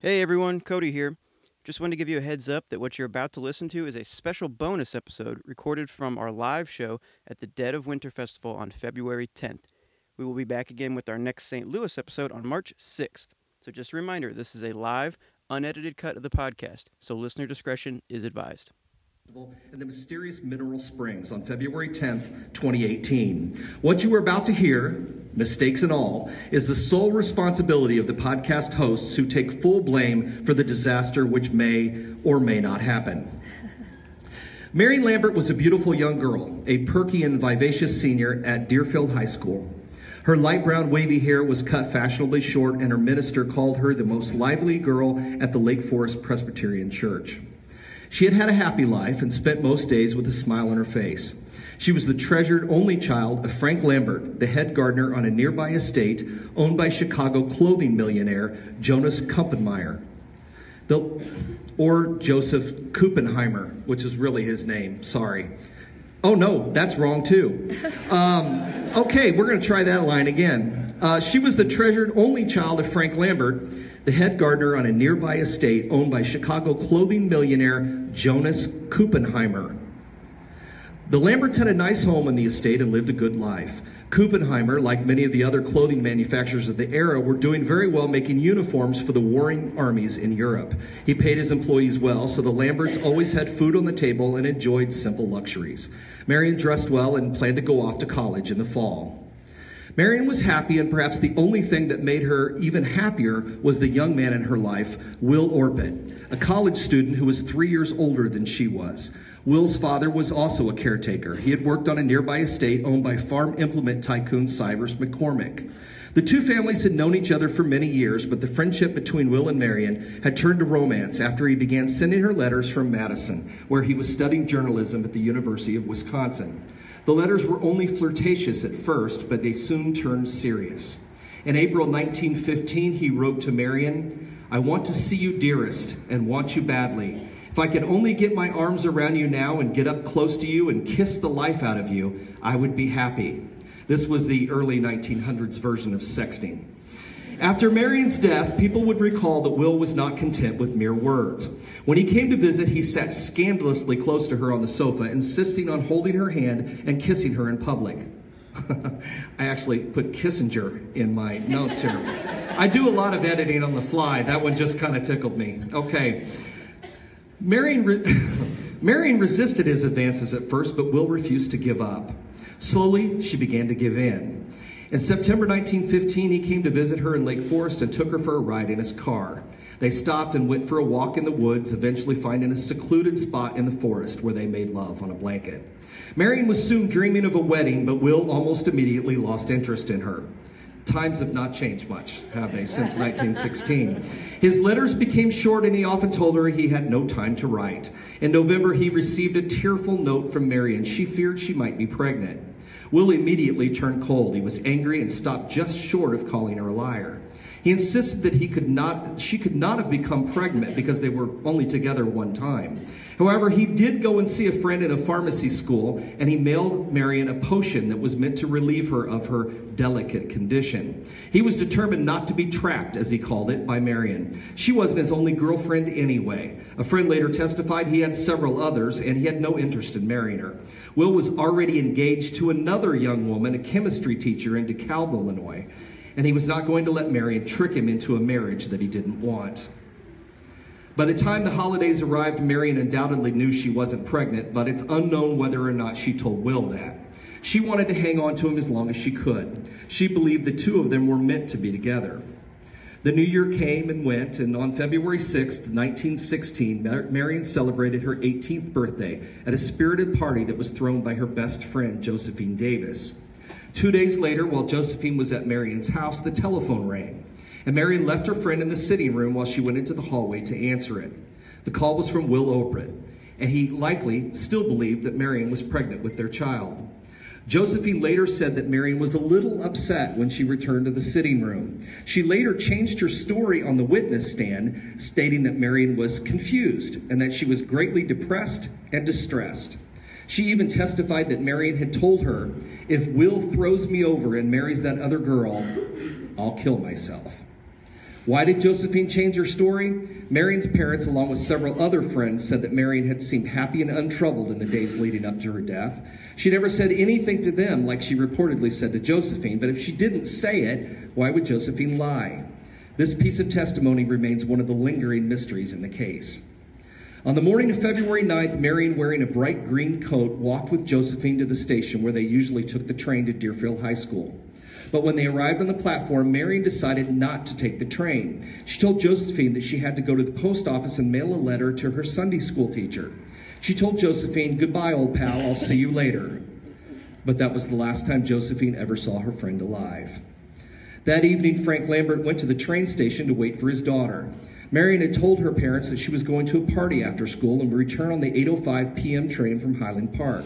Hey everyone, Cody here. Just wanted to give you a heads up that what you're about to listen to is a special bonus episode recorded from our live show at the Dead of Winter Festival on February 10th. We will be back again with our next St. Louis episode on March 6th. So just a reminder, this is a live, unedited cut of the podcast, so listener discretion is advised in the mysterious mineral springs on February 10th, 2018. What you are about to hear, mistakes and all, is the sole responsibility of the podcast hosts who take full blame for the disaster which may or may not happen. Mary Lambert was a beautiful young girl, a perky and vivacious senior at Deerfield High School. Her light brown wavy hair was cut fashionably short, and her minister called her the most lively girl at the Lake Forest Presbyterian Church. She had had a happy life and spent most days with a smile on her face. She was the treasured only child of Frank Lambert, the head gardener on a nearby estate owned by Chicago clothing millionaire Jonas Kuppenmeyer. The, or Joseph Kuppenheimer, which is really his name. Sorry. Oh, no, that's wrong too. Um, okay, we're going to try that line again. Uh, she was the treasured only child of Frank Lambert, the head gardener on a nearby estate owned by Chicago clothing millionaire Jonas Kuppenheimer. The Lamberts had a nice home on the estate and lived a good life. Kuppenheimer, like many of the other clothing manufacturers of the era, were doing very well making uniforms for the warring armies in Europe. He paid his employees well, so the Lamberts always had food on the table and enjoyed simple luxuries. Marion dressed well and planned to go off to college in the fall. Marion was happy, and perhaps the only thing that made her even happier was the young man in her life, Will Orpet, a college student who was three years older than she was. Will's father was also a caretaker. He had worked on a nearby estate owned by farm implement tycoon Cyrus McCormick. The two families had known each other for many years, but the friendship between Will and Marion had turned to romance after he began sending her letters from Madison, where he was studying journalism at the University of Wisconsin. The letters were only flirtatious at first, but they soon turned serious. In April 1915, he wrote to Marion, I want to see you, dearest, and want you badly. If I could only get my arms around you now and get up close to you and kiss the life out of you, I would be happy. This was the early 1900s version of sexting. After Marion's death, people would recall that Will was not content with mere words. When he came to visit, he sat scandalously close to her on the sofa, insisting on holding her hand and kissing her in public. I actually put Kissinger in my notes here. I do a lot of editing on the fly. That one just kind of tickled me. Okay. Marion, re- Marion resisted his advances at first, but Will refused to give up. Slowly, she began to give in. In September 1915, he came to visit her in Lake Forest and took her for a ride in his car. They stopped and went for a walk in the woods, eventually finding a secluded spot in the forest where they made love on a blanket. Marion was soon dreaming of a wedding, but Will almost immediately lost interest in her. Times have not changed much, have they, since 1916? His letters became short, and he often told her he had no time to write. In November, he received a tearful note from Marion. She feared she might be pregnant. Will immediately turned cold. He was angry and stopped just short of calling her a liar. He insisted that he could not, she could not have become pregnant because they were only together one time. However, he did go and see a friend at a pharmacy school, and he mailed Marion a potion that was meant to relieve her of her delicate condition. He was determined not to be trapped, as he called it, by Marion. She wasn't his only girlfriend anyway. A friend later testified he had several others, and he had no interest in marrying her. Will was already engaged to another young woman, a chemistry teacher in DeKalb, Illinois and he was not going to let Marion trick him into a marriage that he didn't want. By the time the holidays arrived, Marion undoubtedly knew she wasn't pregnant, but it's unknown whether or not she told Will that. She wanted to hang on to him as long as she could. She believed the two of them were meant to be together. The new year came and went, and on February 6th, 1916, Marion celebrated her 18th birthday at a spirited party that was thrown by her best friend, Josephine Davis. Two days later, while Josephine was at Marion's house, the telephone rang, and Marion left her friend in the sitting room while she went into the hallway to answer it. The call was from Will Orpet, and he likely still believed that Marion was pregnant with their child. Josephine later said that Marion was a little upset when she returned to the sitting room. She later changed her story on the witness stand, stating that Marion was confused and that she was greatly depressed and distressed. She even testified that Marion had told her, If Will throws me over and marries that other girl, I'll kill myself. Why did Josephine change her story? Marion's parents, along with several other friends, said that Marion had seemed happy and untroubled in the days leading up to her death. She never said anything to them like she reportedly said to Josephine, but if she didn't say it, why would Josephine lie? This piece of testimony remains one of the lingering mysteries in the case. On the morning of February 9th, Marion, wearing a bright green coat, walked with Josephine to the station where they usually took the train to Deerfield High School. But when they arrived on the platform, Marion decided not to take the train. She told Josephine that she had to go to the post office and mail a letter to her Sunday school teacher. She told Josephine, Goodbye, old pal, I'll see you later. But that was the last time Josephine ever saw her friend alive. That evening, Frank Lambert went to the train station to wait for his daughter. Marion had told her parents that she was going to a party after school and would return on the 8:05 p.m. train from Highland Park.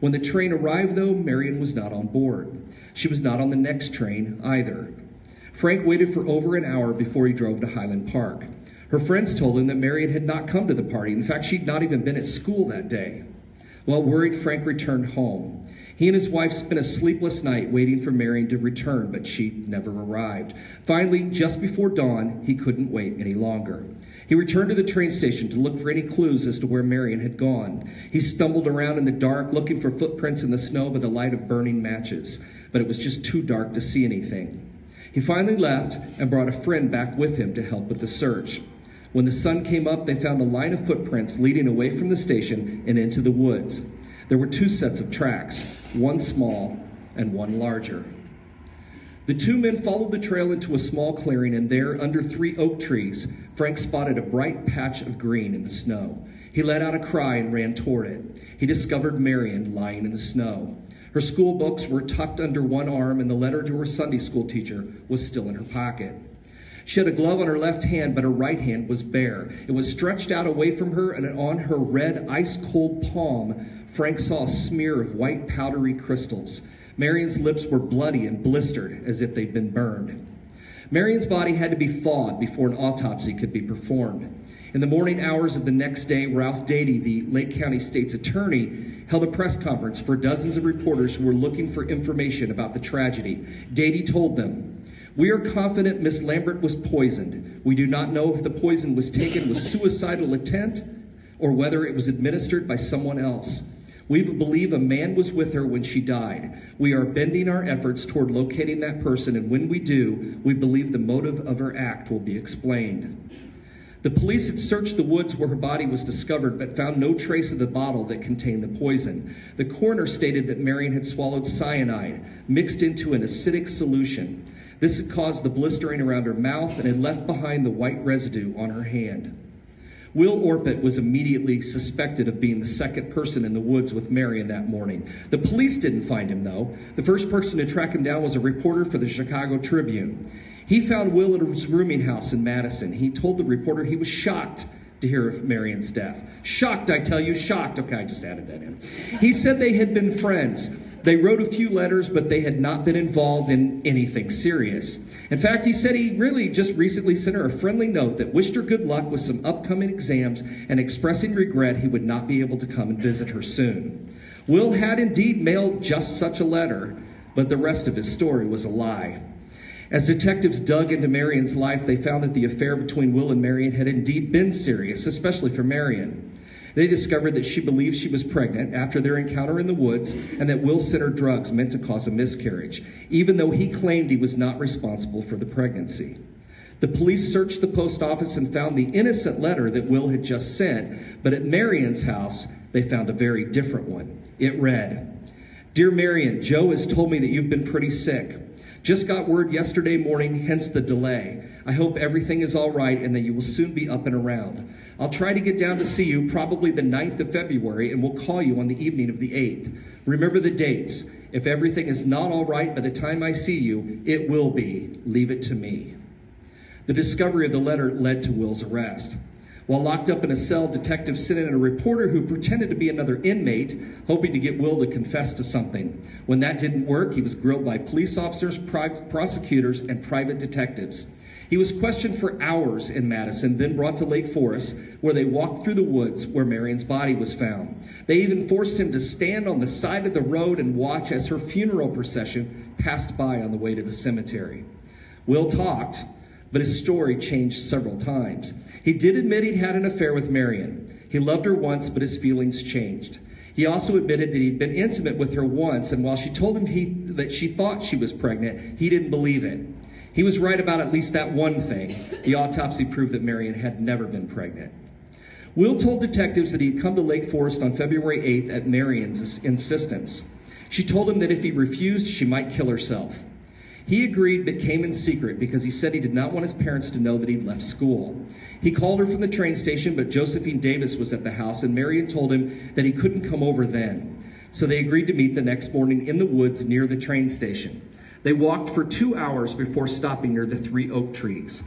When the train arrived, though, Marion was not on board. She was not on the next train either. Frank waited for over an hour before he drove to Highland Park. Her friends told him that Marion had not come to the party. In fact, she'd not even been at school that day. Well, worried, Frank returned home. He and his wife spent a sleepless night waiting for Marion to return, but she never arrived. Finally, just before dawn, he couldn't wait any longer. He returned to the train station to look for any clues as to where Marion had gone. He stumbled around in the dark, looking for footprints in the snow by the light of burning matches but it was just too dark to see anything. He finally left and brought a friend back with him to help with the search. When the sun came up, they found a line of footprints leading away from the station and into the woods. There were two sets of tracks, one small and one larger. The two men followed the trail into a small clearing, and there, under three oak trees, Frank spotted a bright patch of green in the snow. He let out a cry and ran toward it. He discovered Marion lying in the snow. Her school books were tucked under one arm, and the letter to her Sunday school teacher was still in her pocket. She had a glove on her left hand, but her right hand was bare. It was stretched out away from her, and on her red, ice cold palm, Frank saw a smear of white, powdery crystals. Marion's lips were bloody and blistered as if they'd been burned. Marion's body had to be thawed before an autopsy could be performed. In the morning hours of the next day, Ralph Dady, the Lake County State's attorney, held a press conference for dozens of reporters who were looking for information about the tragedy. Dady told them, We are confident Miss Lambert was poisoned. We do not know if the poison was taken with suicidal intent or whether it was administered by someone else. We believe a man was with her when she died. We are bending our efforts toward locating that person, and when we do, we believe the motive of her act will be explained. The police had searched the woods where her body was discovered, but found no trace of the bottle that contained the poison. The coroner stated that Marion had swallowed cyanide mixed into an acidic solution. This had caused the blistering around her mouth and had left behind the white residue on her hand. Will Orpet was immediately suspected of being the second person in the woods with Marion that morning. The police didn't find him, though. The first person to track him down was a reporter for the Chicago Tribune. He found Will at his rooming house in Madison. He told the reporter he was shocked to hear of Marion's death. Shocked, I tell you, shocked. Okay, I just added that in. He said they had been friends. They wrote a few letters, but they had not been involved in anything serious. In fact, he said he really just recently sent her a friendly note that wished her good luck with some upcoming exams and expressing regret he would not be able to come and visit her soon. Will had indeed mailed just such a letter, but the rest of his story was a lie. As detectives dug into Marion's life, they found that the affair between Will and Marion had indeed been serious, especially for Marion. They discovered that she believed she was pregnant after their encounter in the woods and that Will sent her drugs meant to cause a miscarriage, even though he claimed he was not responsible for the pregnancy. The police searched the post office and found the innocent letter that Will had just sent, but at Marion's house, they found a very different one. It read Dear Marion, Joe has told me that you've been pretty sick. Just got word yesterday morning, hence the delay. I hope everything is all right and that you will soon be up and around. I'll try to get down to see you probably the 9th of February and we'll call you on the evening of the 8th. Remember the dates. If everything is not all right by the time I see you, it will be. Leave it to me. The discovery of the letter led to Will's arrest. While locked up in a cell, detectives sent in a reporter who pretended to be another inmate, hoping to get Will to confess to something. When that didn't work, he was grilled by police officers, prosecutors, and private detectives. He was questioned for hours in Madison, then brought to Lake Forest, where they walked through the woods where Marion's body was found. They even forced him to stand on the side of the road and watch as her funeral procession passed by on the way to the cemetery. Will talked, but his story changed several times. He did admit he'd had an affair with Marion. He loved her once, but his feelings changed. He also admitted that he'd been intimate with her once, and while she told him he, that she thought she was pregnant, he didn't believe it. He was right about at least that one thing. The autopsy proved that Marion had never been pregnant. Will told detectives that he had come to Lake Forest on February 8th at Marion's insistence. She told him that if he refused, she might kill herself. He agreed but came in secret because he said he did not want his parents to know that he'd left school. He called her from the train station, but Josephine Davis was at the house, and Marion told him that he couldn't come over then. So they agreed to meet the next morning in the woods near the train station. They walked for two hours before stopping near the three oak trees.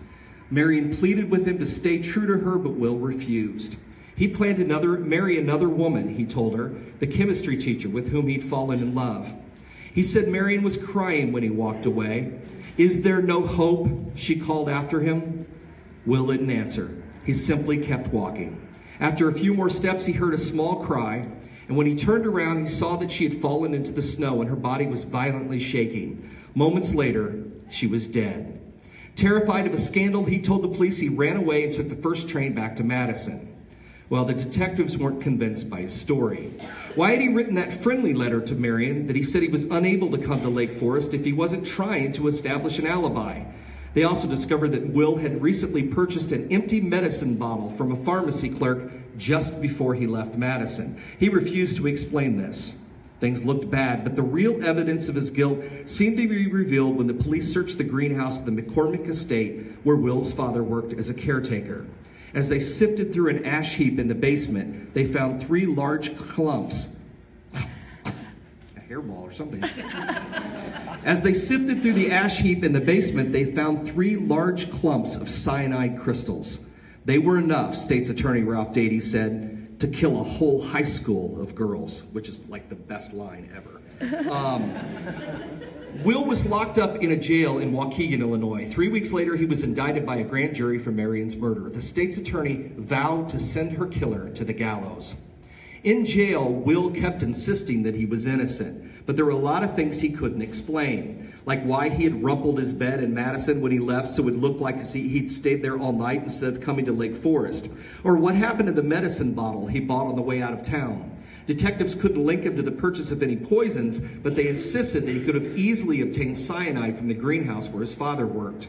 Marion pleaded with him to stay true to her, but Will refused. He planned another marry another woman, he told her, the chemistry teacher with whom he'd fallen in love. He said Marion was crying when he walked away. Is there no hope? She called after him. Will didn't answer. He simply kept walking. After a few more steps, he heard a small cry, and when he turned around, he saw that she had fallen into the snow and her body was violently shaking. Moments later, she was dead. Terrified of a scandal, he told the police he ran away and took the first train back to Madison. Well, the detectives weren't convinced by his story. Why had he written that friendly letter to Marion that he said he was unable to come to Lake Forest if he wasn't trying to establish an alibi? They also discovered that Will had recently purchased an empty medicine bottle from a pharmacy clerk just before he left Madison. He refused to explain this. Things looked bad, but the real evidence of his guilt seemed to be revealed when the police searched the greenhouse of the McCormick estate where Will's father worked as a caretaker. As they sifted through an ash heap in the basement, they found three large clumps. Hairball or something. As they sifted through the ash heap in the basement, they found three large clumps of cyanide crystals. They were enough, State's Attorney Ralph Dady said, to kill a whole high school of girls, which is like the best line ever. Um, Will was locked up in a jail in Waukegan, Illinois. Three weeks later, he was indicted by a grand jury for Marion's murder. The state's attorney vowed to send her killer to the gallows. In jail, Will kept insisting that he was innocent, but there were a lot of things he couldn't explain, like why he had rumpled his bed in Madison when he left so it looked like he'd stayed there all night instead of coming to Lake Forest, or what happened to the medicine bottle he bought on the way out of town. Detectives couldn't link him to the purchase of any poisons, but they insisted that he could have easily obtained cyanide from the greenhouse where his father worked.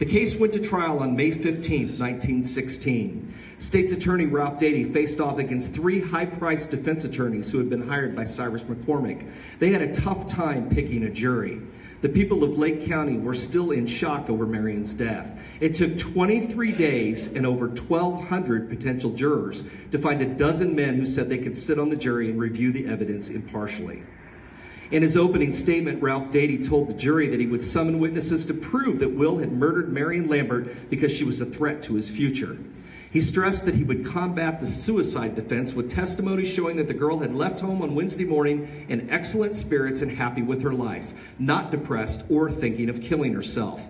The case went to trial on May 15, 1916. State's Attorney Ralph Dady faced off against three high priced defense attorneys who had been hired by Cyrus McCormick. They had a tough time picking a jury. The people of Lake County were still in shock over Marion's death. It took 23 days and over 1,200 potential jurors to find a dozen men who said they could sit on the jury and review the evidence impartially. In his opening statement, Ralph Dady told the jury that he would summon witnesses to prove that Will had murdered Marion Lambert because she was a threat to his future. He stressed that he would combat the suicide defense with testimony showing that the girl had left home on Wednesday morning in excellent spirits and happy with her life, not depressed or thinking of killing herself.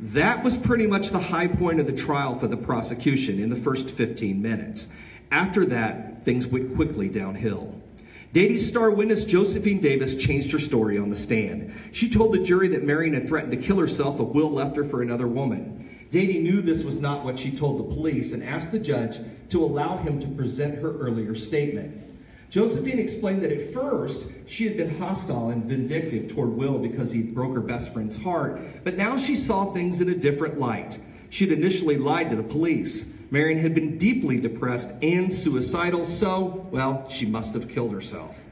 That was pretty much the high point of the trial for the prosecution in the first 15 minutes. After that, things went quickly downhill. Dady's star witness, Josephine Davis, changed her story on the stand. She told the jury that Marion had threatened to kill herself if Will left her for another woman. Dady knew this was not what she told the police and asked the judge to allow him to present her earlier statement. Josephine explained that at first she had been hostile and vindictive toward Will because he broke her best friend's heart, but now she saw things in a different light. She'd initially lied to the police. Marion had been deeply depressed and suicidal, so, well, she must have killed herself.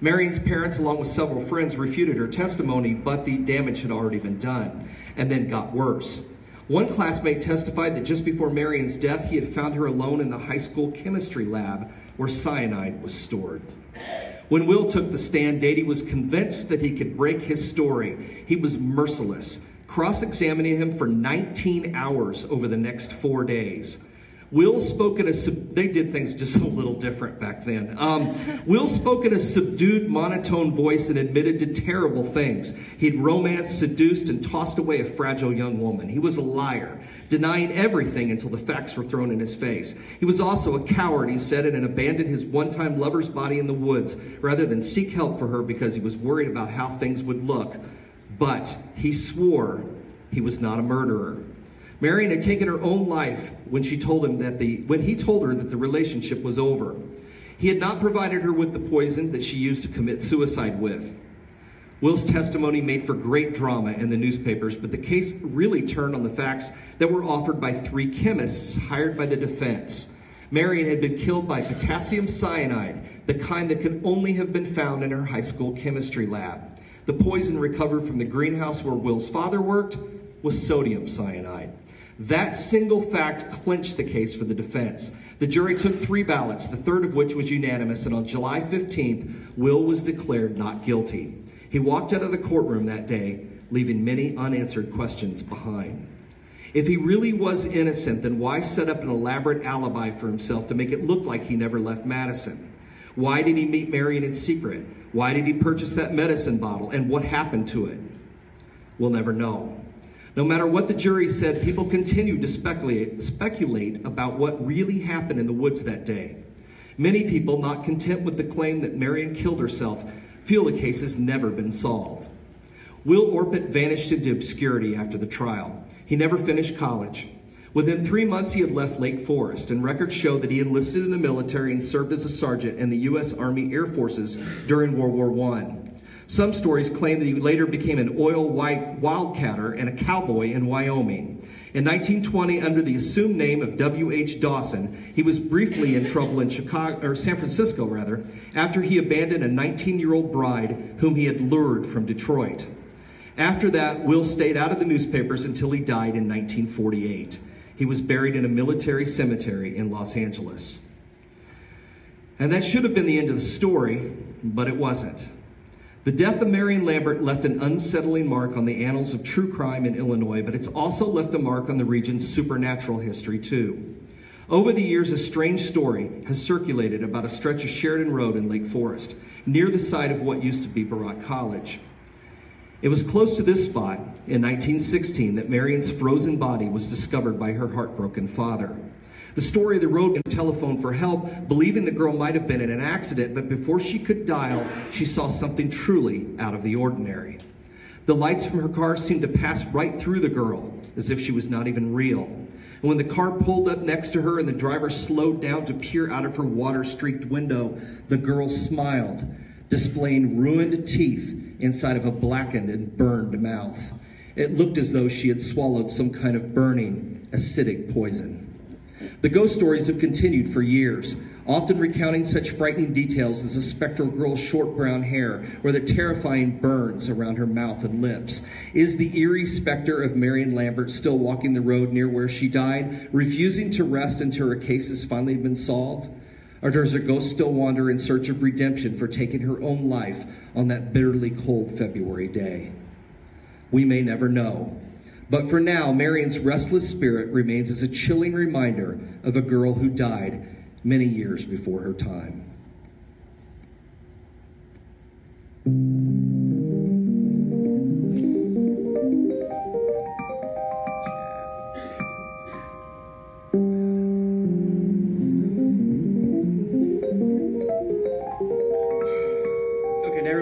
Marion's parents, along with several friends, refuted her testimony, but the damage had already been done and then got worse. One classmate testified that just before Marion's death, he had found her alone in the high school chemistry lab where cyanide was stored. When Will took the stand, Dady was convinced that he could break his story. He was merciless, cross examining him for 19 hours over the next four days. Will spoke in a, they did things just a little different back then. Um, Will spoke in a subdued, monotone voice and admitted to terrible things. He'd romanced, seduced, and tossed away a fragile young woman. He was a liar, denying everything until the facts were thrown in his face. He was also a coward, he said, and abandoned his one time lover's body in the woods rather than seek help for her because he was worried about how things would look. But he swore he was not a murderer. Marion had taken her own life when she told him that the when he told her that the relationship was over. He had not provided her with the poison that she used to commit suicide with. Will's testimony made for great drama in the newspapers, but the case really turned on the facts that were offered by three chemists hired by the defense. Marion had been killed by potassium cyanide, the kind that could only have been found in her high school chemistry lab. The poison recovered from the greenhouse where Will's father worked was sodium cyanide. That single fact clinched the case for the defense. The jury took three ballots, the third of which was unanimous, and on July 15th, Will was declared not guilty. He walked out of the courtroom that day, leaving many unanswered questions behind. If he really was innocent, then why set up an elaborate alibi for himself to make it look like he never left Madison? Why did he meet Marion in secret? Why did he purchase that medicine bottle? And what happened to it? We'll never know. No matter what the jury said, people continued to speculate, about what really happened in the woods that day. Many people, not content with the claim that Marion killed herself, feel the case has never been solved. Will Orpet vanished into obscurity after the trial. He never finished college. Within three months, he had left Lake Forest, and records show that he enlisted in the military and served as a sergeant in the U.S. Army Air Forces during World War I. Some stories claim that he later became an oil wildcatter and a cowboy in Wyoming. In 1920, under the assumed name of W.H. Dawson, he was briefly in trouble in Chicago or San Francisco, rather, after he abandoned a 19-year-old bride whom he had lured from Detroit. After that, Will stayed out of the newspapers until he died in 1948. He was buried in a military cemetery in Los Angeles. And that should have been the end of the story, but it wasn't. The death of Marion Lambert left an unsettling mark on the annals of true crime in Illinois, but it's also left a mark on the region's supernatural history, too. Over the years, a strange story has circulated about a stretch of Sheridan Road in Lake Forest, near the site of what used to be Barat College. It was close to this spot in 1916 that Marion's frozen body was discovered by her heartbroken father. The story of the road and telephone for help, believing the girl might have been in an accident, but before she could dial, she saw something truly out of the ordinary. The lights from her car seemed to pass right through the girl, as if she was not even real. And when the car pulled up next to her and the driver slowed down to peer out of her water streaked window, the girl smiled, displaying ruined teeth inside of a blackened and burned mouth. It looked as though she had swallowed some kind of burning, acidic poison. The ghost stories have continued for years, often recounting such frightening details as the spectral girl's short brown hair or the terrifying burns around her mouth and lips. Is the eerie specter of Marion Lambert still walking the road near where she died, refusing to rest until her case has finally been solved? Or does her ghost still wander in search of redemption for taking her own life on that bitterly cold February day? We may never know. But for now, Marion's restless spirit remains as a chilling reminder of a girl who died many years before her time.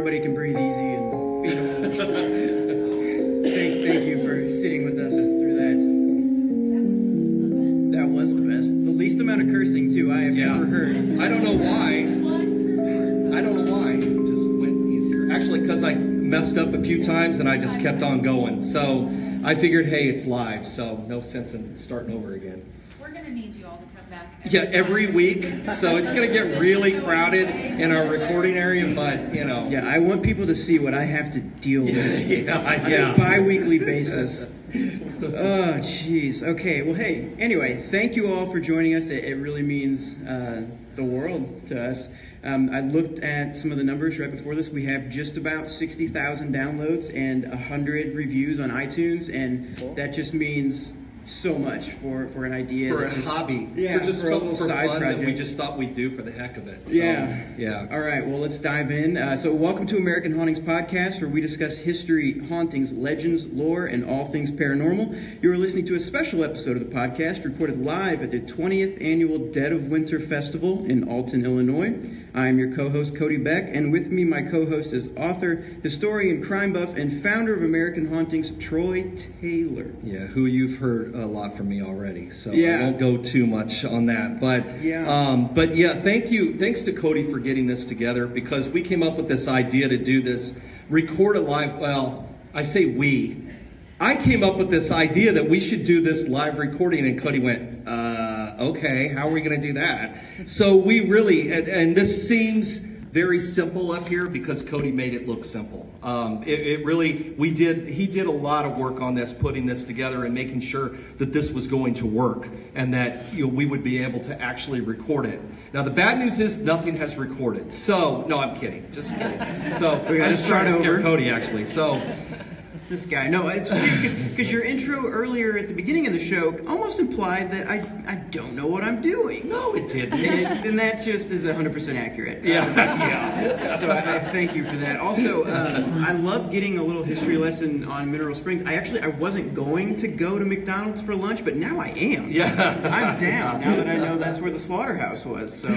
Everybody can breathe easy and be normal. Thank, thank you for sitting with us through that. That was the best. The least amount of cursing too I have yeah. ever heard. I don't know why. I don't know why. It Just went easier. Actually, because I messed up a few times and I just kept on going. So I figured, hey, it's live, so no sense in starting over again. We're gonna need you all to come back. Every yeah, every week. So it's gonna get really crowded in our recording area, but you know. Yeah, I want people to see what I have to deal with. yeah, yeah. On a bi-weekly basis oh, jeez. Okay. Well, hey. Anyway, thank you all for joining us. It, it really means uh, the world to us. Um, I looked at some of the numbers right before this. We have just about 60,000 downloads and 100 reviews on iTunes, and cool. that just means so much for, for an idea for a just, hobby. Yeah for just for a little for side fun project that we just thought we'd do for the heck of it. So, yeah. yeah. All right well let's dive in. Uh, so welcome to american hauntings podcast where we discuss history hauntings legends lore and all things paranormal. You're listening to a special episode of the podcast recorded live at the 20th annual dead of winter festival in alton illinois I'm your co host, Cody Beck, and with me, my co host is author, historian, crime buff, and founder of American Hauntings, Troy Taylor. Yeah, who you've heard a lot from me already, so Yeah. I won't go too much on that. But Yeah. um, but yeah, thank you, thanks to Cody for getting this together because we came up with this idea to do this, record a live. Well, I say we. I came up with this idea that we should do this live recording, and Cody went, uh, "Okay, how are we going to do that?" So we really, and, and this seems very simple up here because Cody made it look simple. Um, it, it really, we did, he did a lot of work on this, putting this together and making sure that this was going to work and that you know, we would be able to actually record it. Now, the bad news is nothing has recorded. So, no, I'm kidding. Just kidding. So, We I just trying to scare over. Cody actually. So, This guy. No, it's weird because your intro earlier at the beginning of the show almost implied that I, I don't know what I'm doing. no, it didn't. And, and that just is 100% accurate. Yeah, Um, yeah. So I, I thank you for that. Also, um, I love getting a little history lesson on Mineral Springs. I actually I wasn't going to go to McDonald's for lunch, but now I am. Yeah. I'm down now that I know that's where the slaughterhouse was. So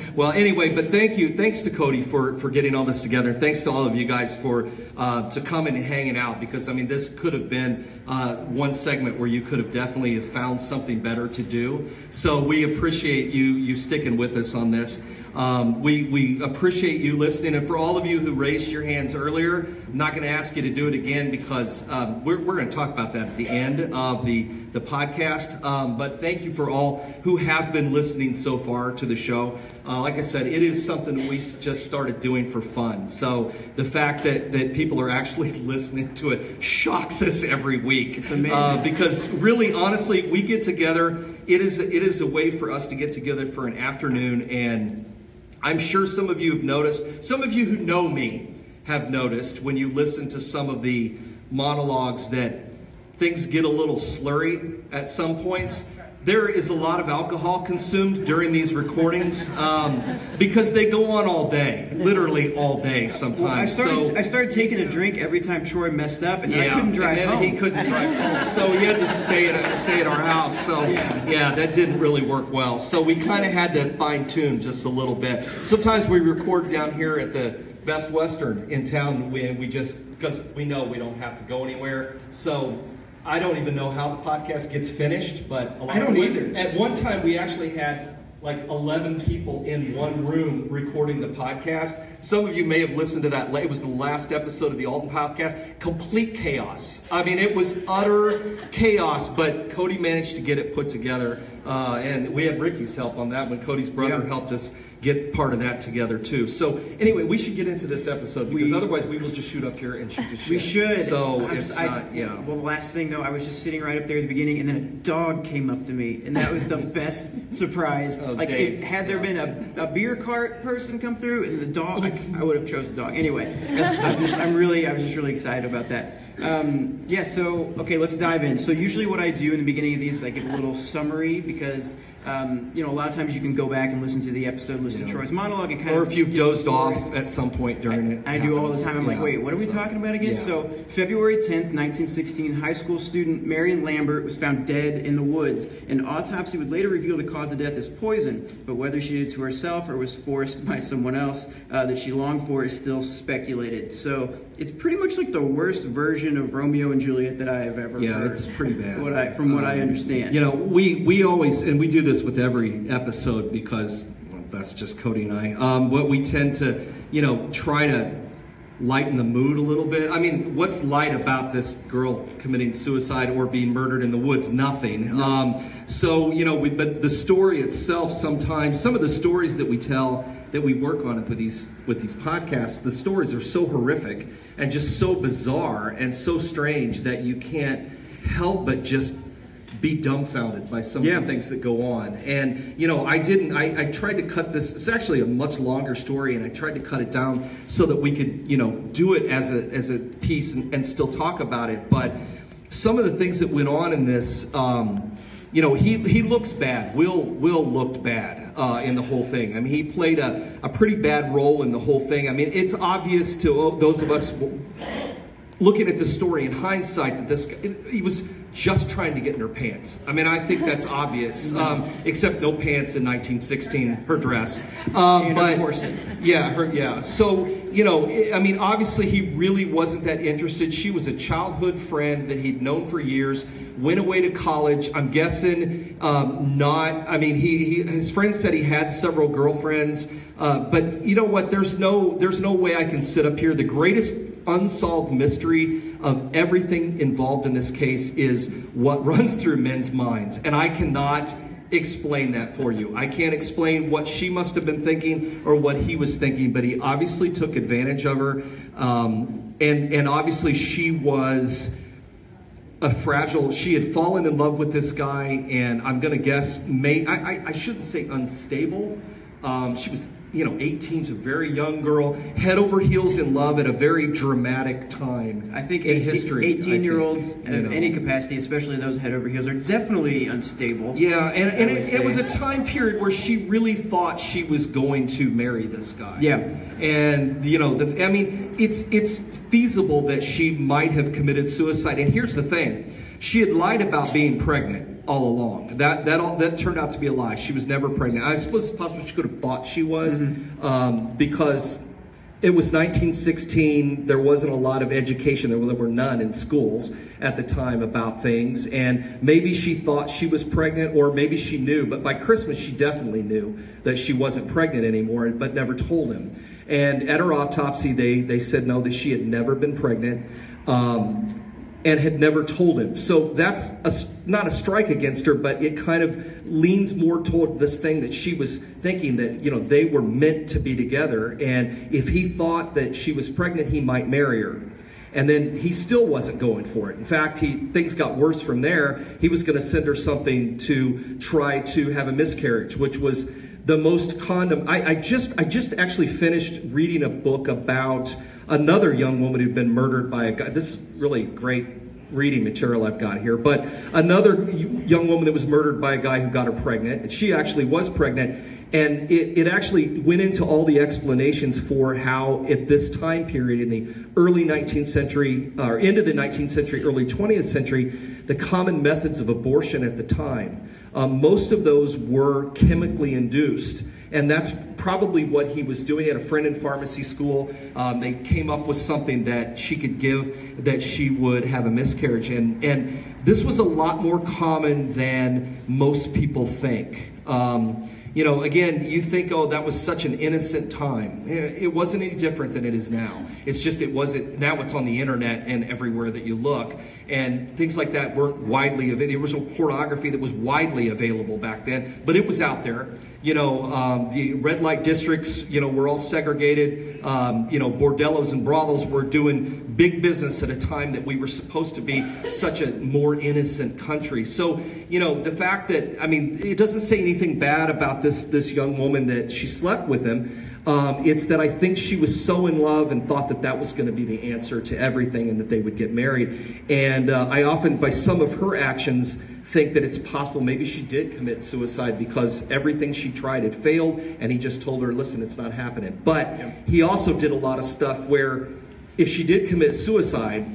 well, anyway, but thank you, thanks to Cody for for getting all this together. Thanks to all of you guys for uh, to coming and hanging out because I mean this could have been uh, one segment where you could have definitely have found something better to do. So we appreciate you you sticking with us on this. Um, we we appreciate you listening, and for all of you who raised your hands earlier, I'm not going to ask you to do it again because um, we're we're going to talk about that at the end of the the podcast. Um, but thank you for all who have been listening so far to the show. Uh, like I said, it is something that we just started doing for fun. So the fact that, that people are actually listening to it shocks us every week. It's amazing. Uh, because really, honestly, we get together. It is it is a way for us to get together for an afternoon, and I'm sure some of you have noticed. Some of you who know me have noticed when you listen to some of the monologues that things get a little slurry at some points. There is a lot of alcohol consumed during these recordings um, because they go on all day, literally all day sometimes. well, I started so, I started taking a drink every time Troy messed up, and then I couldn't drive home. He couldn't drive home, so he had to stay at stay at our house. So yeah, that didn't really work well. So we kind of had to fine tune just a little bit. Sometimes we record down here at the Best Western in town. We we just because we know we don't have to go anywhere. So. I don't even know how the podcast gets finished, but a lot I don't either. At one time, we actually had like 11 people in one room recording the podcast. Some of you may have listened to that. It was the last episode of the Alton podcast. Complete chaos. I mean, it was utter chaos, but Cody managed to get it put together. Uh, and we had Ricky's help on that when Cody's brother Yeah. helped us get part of that together too. So anyway, we should get into this episode because We- otherwise we will just shoot up here and shoot the shit. We should. So I'm it's I- not, yeah. Well, the last thing though, I was just sitting right up there at the beginning, and then a dog came up to me, and that was the best surprise. Oh, like, if, had there yeah. been a, a beer cart person come through, and the dog, I, I would have chose the dog. Anyway, I'm just, I'm really, I was just really excited about that. Um, yeah. So, okay, let's dive in. So, usually, what I do in the beginning of these is I give a little summary because, um, you know, a lot of times you can go back and listen to the episode, listen to Troy's monologue, and kind Or if you've dozed off at some point during it. I do all the time. I'm like, wait, what are we So, talking about again? yeah. So, February 10th, 1916, high school student Marion Lambert was found dead in the woods. An autopsy would later reveal the cause of death as poison, but whether she did it to herself or was forced by someone else uh, that she longed for is still speculated. So, it's pretty much like the worst version of Romeo and Juliet that I have ever Yeah, heard. it's pretty bad. What I, from what I Um, understand. You know, we we always and we do this with every episode because well, that's just Cody and I. Um, what we tend to, you know, try to lighten the mood a little bit. I mean, what's light about this girl committing suicide or being murdered in the woods? Nothing. Um, so you know, we, but the story itself. Sometimes some of the stories that we tell that we work on with these with these podcasts, the stories are so horrific and just so bizarre and so strange that you can't help but just be dumbfounded by some Yeah. of the things that go on. And, you know, I didn't, I, I tried to cut this, it's actually a much longer story, and I tried to cut it down so that we could, you know, do it as a, as a piece and, and still talk about it. But some of the things that went on in this, um, you know, he, he looks bad. Will, Will looked bad uh, in the whole thing. I mean, he played a, a pretty bad role in the whole thing. I mean, it's obvious to those of us looking at the story in hindsight that this guy, he was just trying to get in her pants. I mean, I think that's obvious. Um, except no pants in 1916, her dress. Um, but yeah, her yeah. So you know, I I mean, obviously he really wasn't that interested. She was a childhood friend that he'd known for years. Went away to college. I'm guessing um, not. I mean, he, he his friends said he had several girlfriends, uh, but you know what? There's no there's no way I can sit up here. The greatest unsolved mystery of everything involved in this case is what runs through men's minds, and I cannot explain that for you. I can't explain what she must have been thinking or what he was thinking, but he obviously took advantage of her, um, and and obviously she was a fragile. She had fallen in love with this guy, and I'm going to guess may I, I, I shouldn't say unstable. Um, she was you know 18, she's a very young girl, head over heels in love at a very dramatic time. I think in 18, history. I 18 year olds of you know. any capacity, especially those head over heels, are definitely unstable. Yeah, and, and it, it was a time period where she really thought she was going to marry this guy. Yeah. And you know, the, I mean, it's it's feasible that she might have committed suicide. And here's the thing: she had lied about being pregnant all along. That that all, that turned out to be a lie. She was never pregnant. I suppose it's possible she could have thought she was, um, because it was 1916. There wasn't a lot of education. There were, there were none in schools at the time about things. And maybe she thought she was pregnant, or maybe she knew. But by Christmas, she definitely knew that she wasn't pregnant anymore, but never told him. And at her autopsy, they, they said no, that she had never been pregnant. Um, and had never told him. So that's a, not a strike against her, but it kind of leans more toward this thing that she was thinking that, you know, they were meant to be together. And if he thought that she was pregnant, he might marry her. And then he still wasn't going for it. In fact, he things got worse from there. He was going to send her something to try to have a miscarriage, which was the most condom. I, I just I just actually finished reading a book about another young woman who'd been murdered by a guy. This is really great reading material I've got here. But another young woman that was murdered by a guy who got her pregnant. She actually was pregnant. And it, it actually went into all the explanations for how, at this time period in the early 19th century, or into the 19th century, early 20th century, the common methods of abortion at the time. Um, most of those were chemically induced, and that's probably what he was doing. Had a friend in pharmacy school. Um, they came up with something that she could give that she would have a miscarriage, and and this was a lot more common than most people think. Um, you know, again, you think, oh, that was such an innocent time. Eh, It wasn't any different than it is now. It's just it wasn't. Now it's on the internet and everywhere that you look, and things like that weren't widely available. There was no pornography that was widely available back then, but it was out there. You know, um, the red light districts, you know, were all segregated. Um, you know, bordellos and brothels were doing big business at a time that we were supposed to be such a more innocent country. So, you know, the fact that I mean, it doesn't say anything bad about this this young woman that she slept with him. Um, it's that I think she was so in love and thought that that was going to be the answer to everything and that they would get married. And uh, I often, by some of her actions, think that it's possible maybe she did commit suicide because everything she tried had failed and he just told her, listen, it's not happening. But he also did a lot of stuff where if she did commit suicide,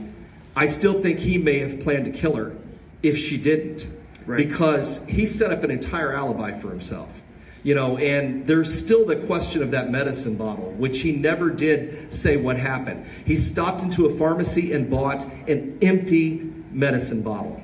I still think he may have planned to kill her if she didn't. Right. Because he set up an entire alibi for himself. You know, and there's still the question of that medicine bottle, which he never did say what happened. He stopped into a pharmacy and bought an empty medicine bottle.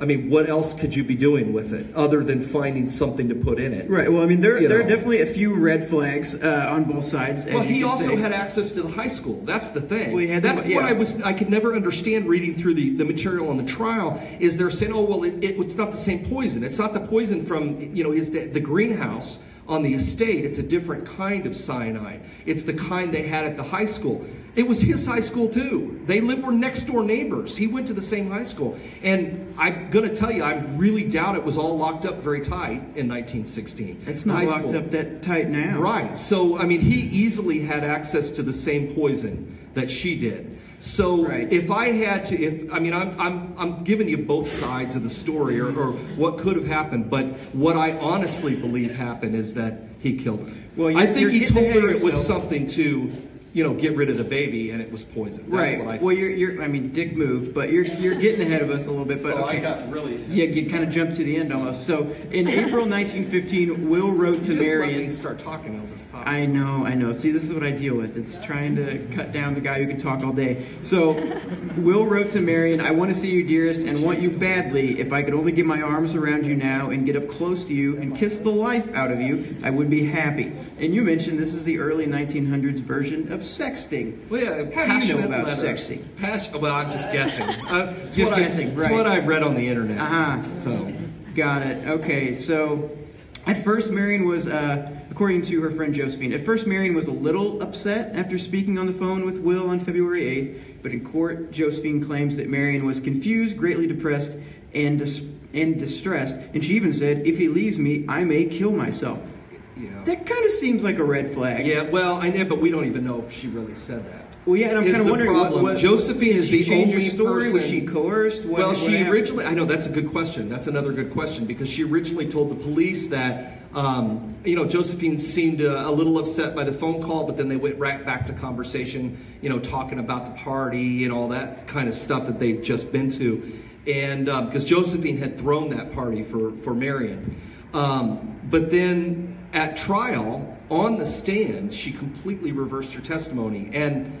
I mean, what else could you be doing with it other than finding something to put in it? Right. Well, I mean, there, You there are definitely a few red flags uh, on both sides. Well, he also say. had access to the high school. That's the thing. Well, he had the- That's what yeah. I was. I could never understand reading through the, the material on the trial. Is they're saying, oh well, it, it, it's not the same poison. It's not the poison from you know his the greenhouse on the estate. It's a different kind of cyanide. It's the kind they had at the high school. It was his high school too. They lived were next door neighbors. He went to the same high school. And I'm gonna tell you, I really doubt it was all locked up very tight in 1916. It's not High locked school. up that tight now. Right. So, I mean, he easily had access to the same poison that she did. So, Right. if I had to, if I mean, I'm, I'm, I'm giving you both sides of the story or, or what could have happened, but what I honestly believe happened is that he killed her. Well, I think he told her of it was something to you know, get rid of the baby, and it was poison. That's right. What I well, you're, you're. I mean, dick move, but you're you're getting ahead of us a little bit. But Oh, okay. I got really. Yeah, you kind of jumped to the end almost. So, in April 1915, Will wrote to Just let Marion. me start talking. I'll just talk. I know, I know. See, this is what I deal with. It's trying to cut down the guy who can talk all day. So, Will wrote to Marion, I want to see you, dearest, and want you badly. If I could only get my arms around you now and get up close to you and kiss the life out of you, I would be happy. And you mentioned this is the early 1900s version of sexting. Well, yeah, How do you know about letters. sexting? Pas- well, I'm just guessing. Uh, it's Just what I- guessing, It's what I read on the internet. Uh-huh. So, Got it. Okay, so at first Marion was, uh, according to her friend Josephine, at first Marion was a little upset after speaking on the phone with Will on February 8th, but in court, Josephine claims that Marion was confused, greatly depressed, and, dis- and distressed, and she even said, if he leaves me, I may kill myself. Yeah. That kind of seems like a red flag. Yeah, well, I know, but we don't even know if she really said that. Well, yeah, and I'm kind of wondering what, problem. what Josephine did is she the only story? Was she coerced? What, well, what she happened? originally, I know that's a good question. That's another good question because she originally told the police that, um, you know, Josephine seemed uh, a little upset by the phone call, but then they went right back to conversation, you know, talking about the party and all that kind of stuff that they'd just been to. And because Josephine had thrown that party for, for Marion. Um, but then at trial, on the stand, she completely reversed her testimony. And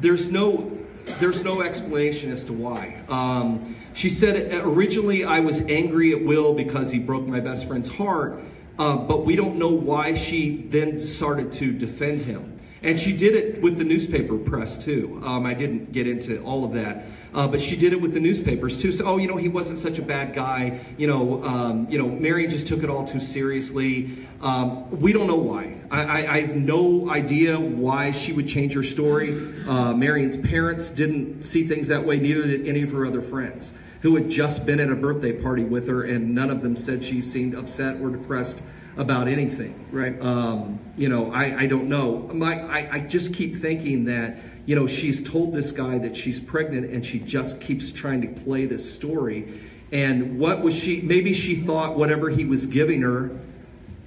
there's no there's no explanation as to why. Um, she said originally I was angry at Will because he broke my best friend's heart, uh, but we don't know why she then started to defend him. And she did it with the newspaper press too. Um, I didn't get into all of that, uh, but she did it with the newspapers too. So, oh, you know, he wasn't such a bad guy. You know, um, you know, Mary just took it all too seriously. Um, we don't know why. I, I, I have no idea why she would change her story. Uh, Marion's parents didn't see things that way. Neither did any of her other friends who had just been at a birthday party with her, and none of them said she seemed upset or depressed about anything. Right. Um, you know, I, I don't know. My, I, I just keep thinking that, you know, she's told this guy that she's pregnant and she just keeps trying to play this story. And what was she, maybe she thought whatever he was giving her.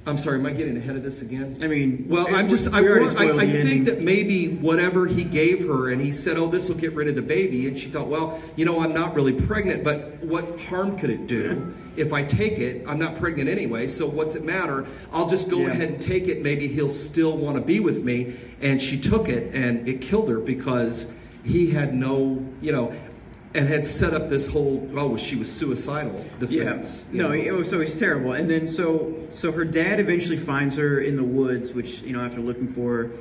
I'm sorry, am I getting ahead of this again? I mean, well, I'm just, I, we already want- spoiled I, I think that maybe whatever he gave her, and he said, oh, this will get rid of the baby. And she thought, well, you know, I'm not really pregnant, but what harm could it do? If I take it, I'm not pregnant anyway, so what's it matter? I'll just go Yeah. ahead and take it. Maybe he'll still want to be with me. And she took it, and it killed her because he had no, you know, and had set up this whole, oh, she was suicidal defense. you No, it was, so it's terrible. And then so so her dad eventually finds her in the woods, which you know after looking for her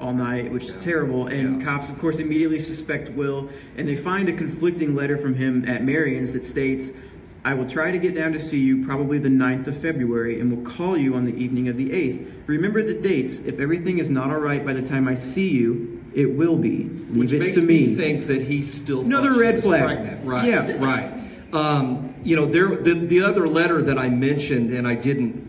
all night, which is terrible. And Yeah. cops, of course, immediately suspect Will, and they find a conflicting letter from him at Marion's that states. I will try to get down to see you probably the 9th of February and will call you on the evening of the 8th. Remember the dates. If everything is not all right by the time I see you, it will be. Leave Which it makes to me. me. think that he's still Another red flag. Pregnant. Right. Yeah. Right. Um, you know, there the, the other letter that I mentioned, and I didn't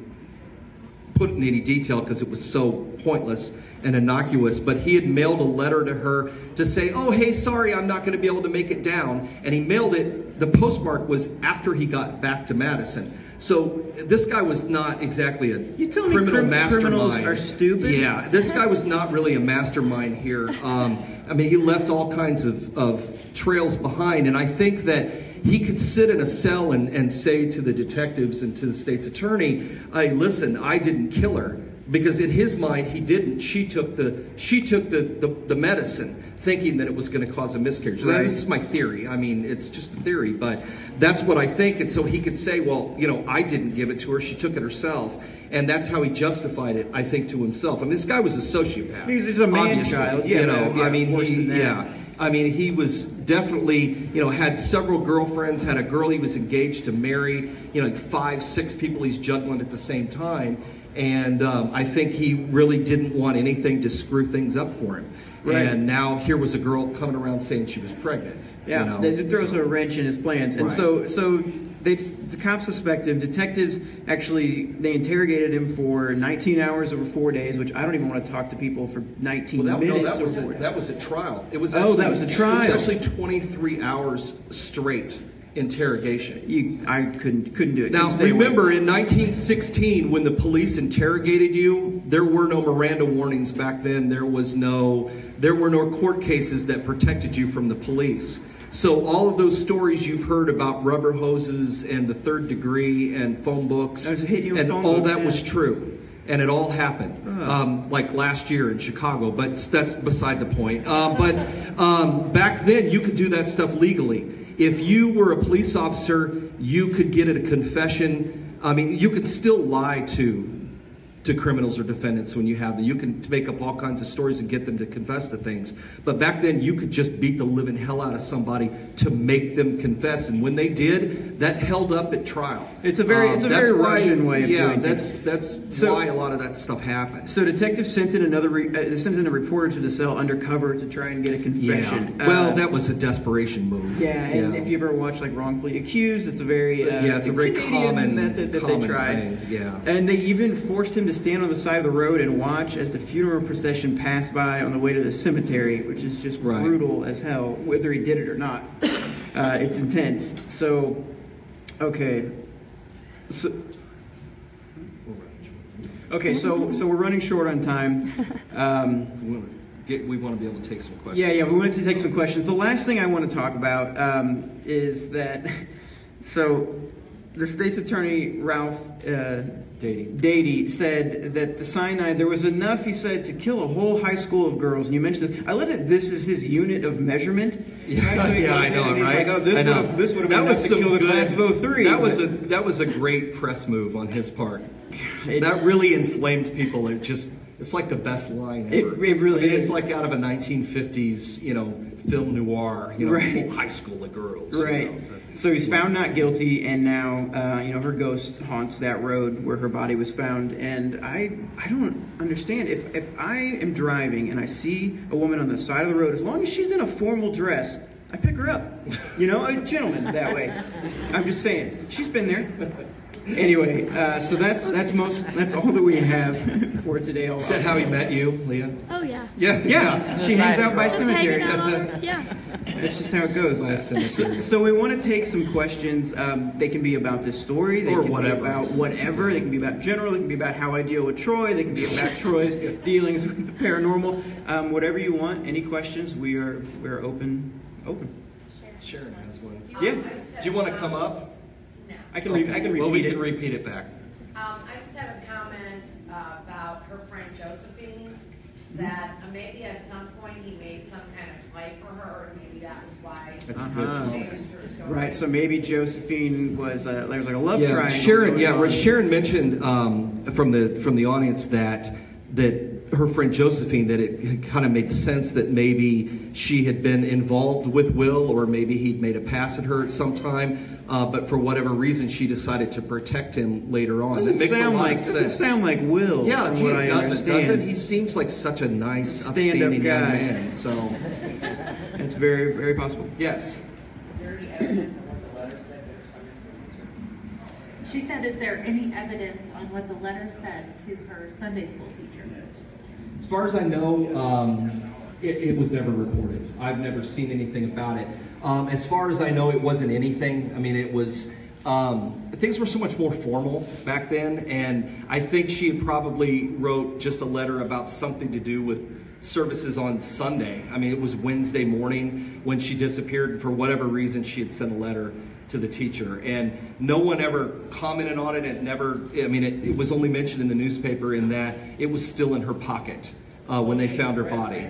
put in any detail because it was so pointless and innocuous, but he had mailed a letter to her to say, "Oh, hey, sorry, I'm not going to be able to make it down," and he mailed it. The postmark was after he got back to Madison. So this guy was not exactly a You me criminal crim- mastermind. criminals are stupid? Yeah, this guy was not really a mastermind here. Um, I mean, he left all kinds of, of trails behind, and I think that he could sit in a cell and, and say to the detectives and to the state's attorney, "Hey, listen, I didn't kill her." Because in his mind, he didn't. She took the she took the, the, the medicine, thinking that it was going to cause a miscarriage. Right. This is my theory. I mean, it's just a theory, but that's what I think. And so he could say, "Well, you know, I didn't give it to her. She took it herself," and that's how he justified it. I think to himself. I mean, this guy was a sociopath. He's- he's a obviously, man-child. Yeah, you know. yeah, I mean, he yeah. I mean, he was definitely, you know, had several girlfriends, had a girl he was engaged to marry, you know, like five, six people he's juggling at the same time. And um, I think he really didn't want anything to screw things up for him. Right. And now here was a girl coming around saying she was pregnant. Yeah, you know, that it throws so- a wrench in his plans, and Right. so so they the cops suspect him. Detectives actually they interrogated him for 19 hours over four days, which I don't even want to talk to people for 19 Well, that, no, minutes that was a, that was a trial. It was Oh, that was a trial. It was actually 23 hours straight. Interrogation. You, I couldn't couldn't do it. Now, Couldn't stay awake. remember in 1916, when the police interrogated you, there were no Miranda warnings back then. There was no, there were no court cases that protected you from the police. So all of those stories you've heard about rubber hoses and the third degree and phone books, I was hitting you with and phone all books, that was true, and it all happened, um, like last year in Chicago. But that's beside the point. Uh, but um, back then, you could do that stuff legally. If you were a police officer, you could get a confession. I mean, you could still lie to to criminals or defendants when you have them. You can make up all kinds of stories and get them to confess to things. But back then, you could just beat the living hell out of somebody to make them confess. And when they did, that held up at trial. It's a very- it's a that's very Russian way of yeah, doing that's that's So- why a lot of that stuff happens. So detective sent in another re- uh, sent in a reporter to the cell undercover to try and get a confession. Yeah. Well, Uh, that was a desperation move. Yeah, and if you ever watch like wrongfully accused, it's a very uh, Yeah, it's a very common- method that common they tried. thing, yeah. and they even forced him to stand on the side of the road and watch as the funeral procession passed by on the way to the cemetery, which is just Right. brutal as hell, whether he did it or not. Uh, it's intense. So, okay, so, okay, so so we're running short on time. Um, get- we want to be able to take some questions. yeah, yeah, we wanted to take some questions. The last thing I want to talk about um, is that, so the state's attorney, Ralph uh, Dady. Dady, said that the cyanide, there was enough, he said, to kill a whole high school of girls. And you mentioned this. I love that this is his unit of measurement. Yeah, yeah, I know, right? like, oh, this I know. would have this would have That been was enough to kill the good- class of 03. That was a that was a great press move on his part. it- that really inflamed people. It just it's like the best line ever. it really I mean, is. It's like out of a 1950s, you know, film noir. You know, Right. high school of girls. you Right. know, so- So he's found not guilty, and now uh, you know her ghost haunts that road where her body was found. And I, I don't understand if if I am driving and I see a woman on the side of the road, as long as she's in a formal dress, I pick her up. You know, a gentleman that way. I'm just saying, she's been there. Anyway, uh, so that's that's most that's all that we have for today. Is that how he met you, Leah? Oh yeah. Yeah. Yeah, she hangs out by Just hanging cemeteries. out yeah. That's just how it goes. By a cemetery. So, so we want to take some questions. Um, they can be about this story. They Or can whatever. be about whatever. They can be about general. They can be about how I deal with Troy. They can be about Troy's dealings with the paranormal. Um, whatever you want. Any questions? We are we are open. Open. Sharon has one. Yeah, Do you want to come up? I can. Re- I can repeat well, we it. can repeat it back. Um, I just have a comment uh, about her friend Josephine, that uh, maybe at some point he made some kind of play for her, or maybe that was why. That's a Uh-huh. good she point. changed her story. Right. So maybe Josephine was uh, there was like a love yeah, triangle. Sharon. Yeah, on. Sharon mentioned um, from the from the audience that that her friend Josephine that it kind of made sense that maybe she had been involved with Will, or maybe he'd made a pass at her at some time, uh, but for whatever reason she decided to protect him later on. Doesn't it makes sound a lot like of sense. doesn't sound like Will. yeah, from gee, what it doesn't, does it? He seems like such a nice, Stand-up upstanding young guy. man. So, It's very very possible. yes. She said, is there any evidence on what the letter said to her Sunday school teacher? As far as I know, um, it, it was never reported. I've never seen anything about it. Um, as far as I know, it wasn't anything. I mean, it was. Um, things were so much more formal back then, and I think she probably wrote just a letter about something to do with services on Sunday. I mean, it was Wednesday morning when she disappeared, and for whatever reason, she had sent a letter to the teacher, and no one ever commented on it. It never. I mean, it, it was only mentioned in the newspaper in that it was still in her pocket uh, when they found her body.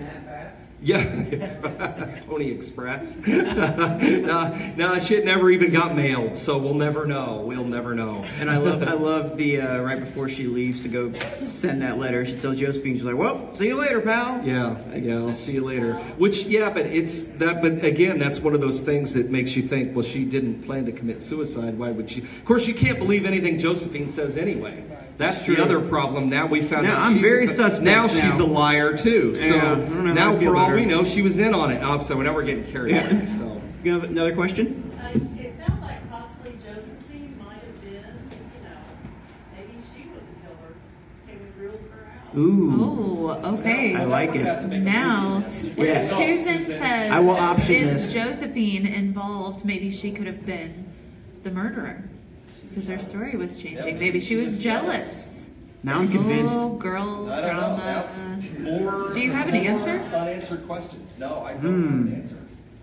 Yeah, Pony Express. no, no, shit never even got mailed, so we'll never know. We'll never know. And I love, I love the uh, right before she leaves to go send that letter. She tells Josephine, she's like, "Well, see you later, pal." Yeah, yeah, I'll see you later. Which, yeah, but it's that. But again, that's one of those things that makes you think. Well, she didn't plan to commit suicide. Why would she? Of course, you can't believe anything Josephine says anyway. That's the true. other problem. Now we found Now, out I'm she's very a, suspect Now now. she's a liar too. So Yeah, I don't know how now, to feel for all about we know, she was in on it. Oh, so now we're getting carried away. So. You got another question? Uh, It sounds like possibly Josephine might have been, you know, maybe she was a killer. Can we rule her out? Ooh, Oh, okay. I like it. Now, Yes. Susan says, I will option is this. Josephine involved? Maybe she could have been the murderer because her story was changing. Maybe she was jealous. Now I'm convinced. Oh, girl I don't know. drama. That's more. Do you have an answer? more Unanswered questions. No, I don't Hmm. have an answer.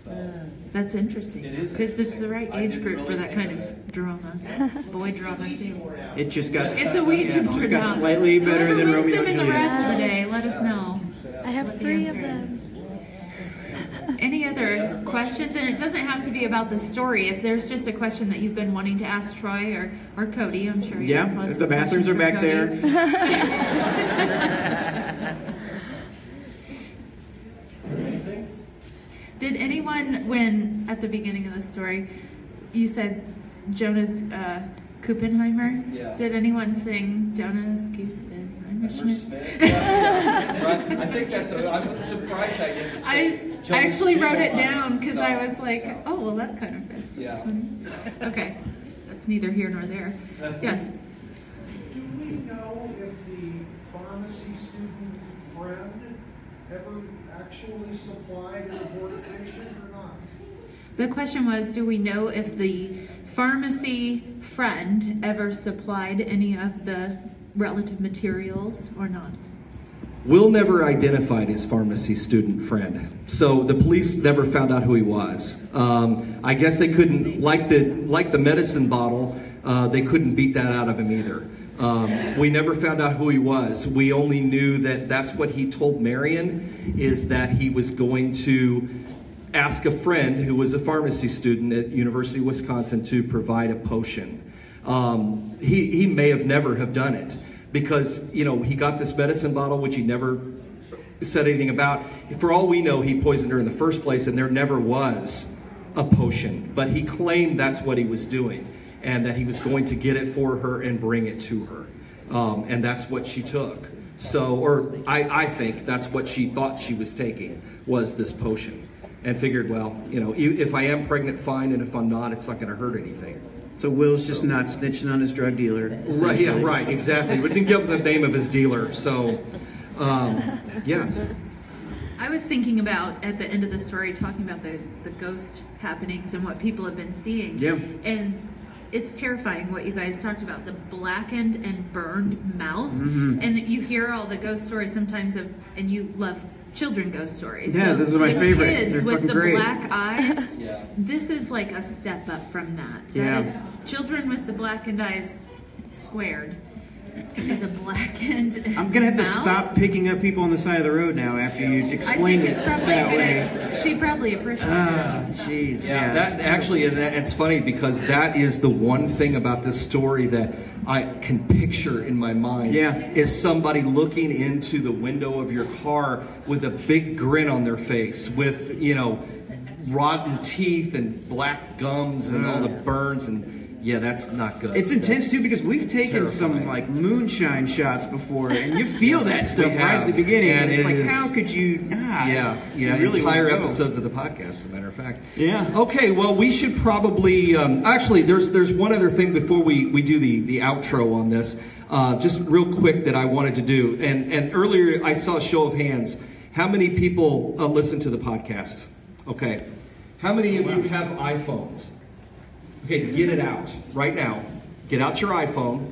So. That's interesting. It is Because it's the right interesting. I age didn't group for really that think kind of of drama. Boy drama too. It just got. It's a Ouija yeah, it board just got now. slightly better Whoever than wins Romeo them and in the Juliet. raffle today, let us know. I have what the three of answer them. is. Any other questions? And it doesn't have to be about the story. If there's just a question that you've been wanting to ask Troy or, or Cody, I'm sure you have Yeah, lots the of bathrooms are back for there. Did anyone, when at the beginning of the story, you said Jonas uh, Kuppenheimer? Yeah. Did anyone sing Jonas Kuppenheimer? Schmidt? Right. I think that's. I'm surprised I didn't I, say. I Jones actually wrote it down because So, I was like, oh, well, that kind of fits. That's Yeah. funny. Okay, that's neither here nor there. Yes. Do we know if the pharmacy student friend ever actually supplied an abortifacient or not? The question was, do we know if the pharmacy friend ever supplied any of the relative materials or not? Will never identified his pharmacy student friend, so the police never found out who he was. Um, I guess they couldn't, like the like the medicine bottle, uh, they couldn't beat that out of him either. Um, we never found out who he was. We only knew that that's what he told Marion, is that he was going to ask a friend who was a pharmacy student at University of Wisconsin to provide a potion. Um, he, he may have never have done it because, you know, he got this medicine bottle, which he never said anything about. For all we know, he poisoned her in the first place and there never was a potion. But he claimed that's what he was doing and that he was going to get it for her and bring it to her. Um, and that's what she took. So, or I, I think that's what she thought she was taking was this potion, and figured, well, you know, if I am pregnant, fine, and if I'm not, it's not going to hurt anything. So Will's just not snitching on his drug dealer. Right? Yeah, right, exactly. But didn't give the name of his dealer, so um, yes. I was thinking about at the end of the story talking about the, the ghost happenings and what people have been seeing. Yeah. And it's terrifying what you guys talked about the blackened and burned mouth. Mm-hmm. And you hear all the ghost stories sometimes of, and you love children ghost stories. Yeah, this is my the favorite. Kids They're with the great. black eyes. Yeah. This is like a step up from that. That Yeah. is children with the blackened eyes squared is a blackened. I'm gonna have to stop picking up people on the side of the road now after you I explained think it it's probably that way. She probably appreciates Ah, it. jeez. Yeah, Yeah, that actually, and that- it's funny because that is the one thing about this story that I can picture in my mind. Yeah. is somebody looking into the window of your car with a big grin on their face, with you know, rotten teeth and black gums and all the burns, and yeah, that's not good. It's intense That's too because we've taken some like moonshine shots before, and you feel Yes, that stuff right at the beginning, and, And it's it like, is- how could you? Ah, Yeah, yeah, really entire episodes of the podcast, as a matter of fact. Yeah. Okay, well, we should probably um, actually. There's there's one other thing before we we do the the outro on this. Uh, just real quick that I wanted to do, and and earlier I saw a show of hands. How many people uh, listen to the podcast? Okay, how many of you have iPhones? Okay, get it out right now. Get out your iPhone.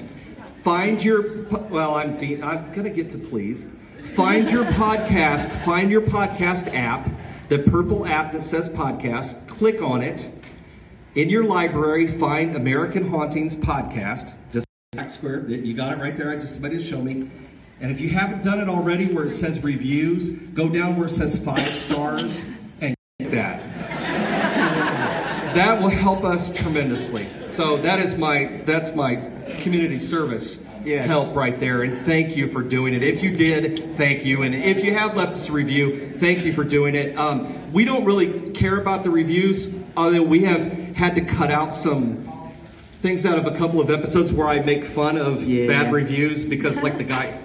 Find your well. I'm being, I'm gonna get to please. Find your podcast. Find your podcast app. The purple app that says podcast. Click on it. In your library, find American Hauntings podcast. Just square. You got it right there. I just somebody to show me. And if you haven't done it already, where it says reviews, go down where it says five stars that will help us tremendously. So that is my that's my community service Yes. help right there, and thank you for doing it. If you did, thank you, and if you have left us a review, thank you for doing it. Um, we don't really care about the reviews, although we have had to cut out some things out of a couple of episodes where I make fun of Yeah. bad reviews because, like the guy.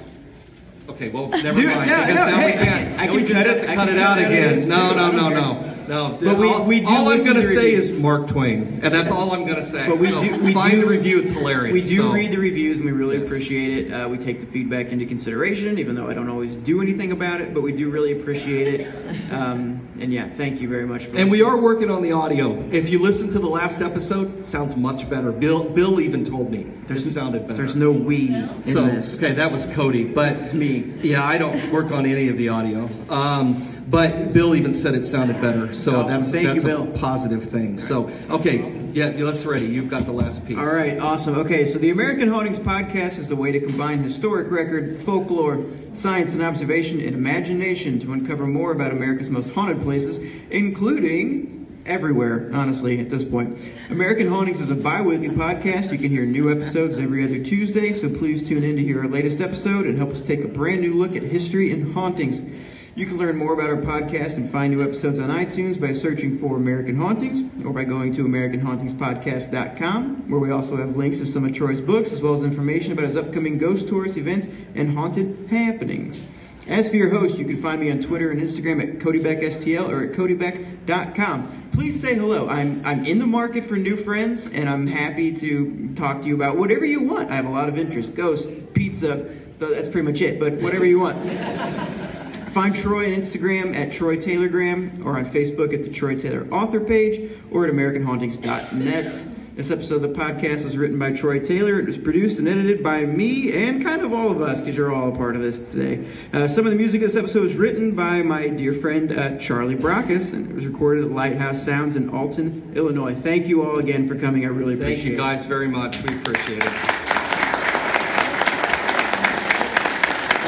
Okay, well, never Dude, mind. no, I guess no, now hey, we can't. I Now we just have to cut it cut out it out again. No, no, no, don't no. No, But we- all, we do all I'm going to to say reviews. is Mark Twain, and that's all I'm going to say. But we So do- we find do- the review; it's hilarious. We do so- read the reviews and we really Yes. appreciate it. Uh, we take the feedback into consideration, even though I don't always do anything about it, but we do really appreciate it. Um, and yeah, thank you very much for And we are working on the audio. If you listen to the last episode, it sounds much better. Bill Bill even told me it sounded better. There's no we in so this. okay, that was Cody, but This is me. Yeah, I don't work on any of the audio. Um, but Bill even said it sounded better, so Awesome. that's Thank you, a Bill. positive thing. So okay, yeah, let's ready. You've got the last piece. All right, awesome. Okay, so the American Hauntings podcast is a way to combine historic record, folklore, science and observation, and imagination to uncover more about America's most haunted places, including everywhere, honestly, at this point. American Hauntings is a bi weekly podcast. You can hear new episodes every other Tuesday, so please tune in to hear our latest episode and help us take a brand new look at history and hauntings. You can learn more about our podcast and find new episodes on iTunes by searching for American Hauntings or by going to AmericanHauntingsPodcast.com, where we also have links to some of Troy's books as well as information about his upcoming ghost tours, events, and haunted happenings. As for your host, you can find me on Twitter and Instagram at CodyBeckSTL or at CodyBeck.com. Please say hello. I'm, I'm in the market for new friends, and I'm happy to talk to you about whatever you want. I have a lot of interest. ghosts, pizza, that's pretty much it, but whatever you want. Find Troy on Instagram at Troy Taylorgram or on Facebook at the Troy Taylor author page or at AmericanHauntings.net. This episode of the podcast was written by Troy Taylor. It was produced and edited by me and kind of all of us because you're all a part of this today. Uh, some of the music of this episode was written by my dear friend uh, Charlie Brockus and it was recorded at Lighthouse Sounds in Alton, Illinois. Thank you all again for coming. I really appreciate it. Thank you it. guys very much. We appreciate it.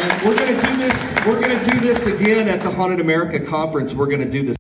And we're going to do this. We're going to do this again at the Haunted America conference. We're going to do this.